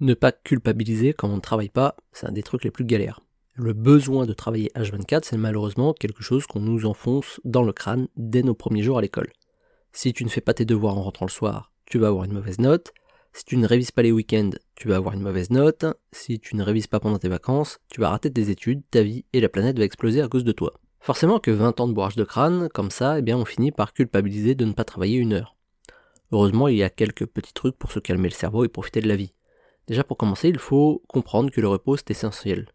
Ne pas culpabiliser quand on ne travaille pas, c'est un des trucs les plus galères. Le besoin de travailler H24, c'est malheureusement quelque chose qu'on nous enfonce dans le crâne dès nos premiers jours à l'école. Si tu ne fais pas tes devoirs en rentrant le soir, tu vas avoir une mauvaise note. Si tu ne révises pas les week-ends, tu vas avoir une mauvaise note. Si tu ne révises pas pendant tes vacances, tu vas rater tes études, ta vie et la planète va exploser à cause de toi. Forcément que 20 ans de bourrage de crâne, comme ça, eh bien on finit par culpabiliser de ne pas travailler une heure. Heureusement, il y a quelques petits trucs pour se calmer le cerveau et profiter de la vie. Déjà pour commencer, il faut comprendre que le repos c'est essentiel.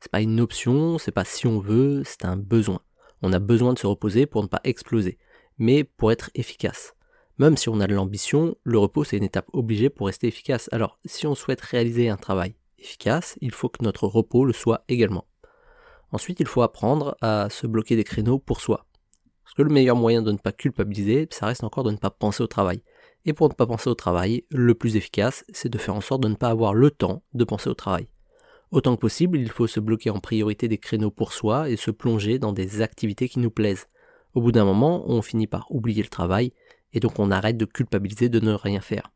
C'est pas une option, c'est pas si on veut, c'est un besoin. On a besoin de se reposer pour ne pas exploser, mais pour être efficace. Même si on a de l'ambition, le repos c'est une étape obligée pour rester efficace. Alors, si on souhaite réaliser un travail efficace, il faut que notre repos le soit également. Ensuite, il faut apprendre à se bloquer des créneaux pour soi. Parce que le meilleur moyen de ne pas culpabiliser, ça reste encore de ne pas penser au travail. Et pour ne pas penser au travail, le plus efficace, c'est de faire en sorte de ne pas avoir le temps de penser au travail. Autant que possible, il faut se bloquer en priorité des créneaux pour soi et se plonger dans des activités qui nous plaisent. Au bout d'un moment, on finit par oublier le travail et donc on arrête de culpabiliser de ne rien faire.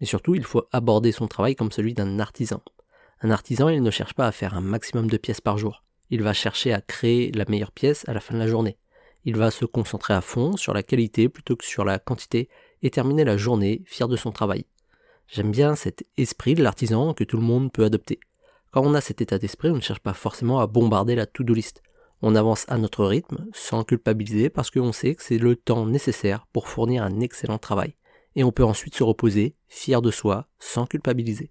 Mais surtout, il faut aborder son travail comme celui d'un artisan. Un artisan, il ne cherche pas à faire un maximum de pièces par jour. Il va chercher à créer la meilleure pièce à la fin de la journée. Il va se concentrer à fond sur la qualité plutôt que sur la quantité et terminer la journée fier de son travail. J'aime bien cet esprit de l'artisan que tout le monde peut adopter. Quand on a cet état d'esprit, on ne cherche pas forcément à bombarder la to-do list. On avance à notre rythme, sans culpabiliser, parce qu'on sait que c'est le temps nécessaire pour fournir un excellent travail. Et on peut ensuite se reposer, fier de soi, sans culpabiliser.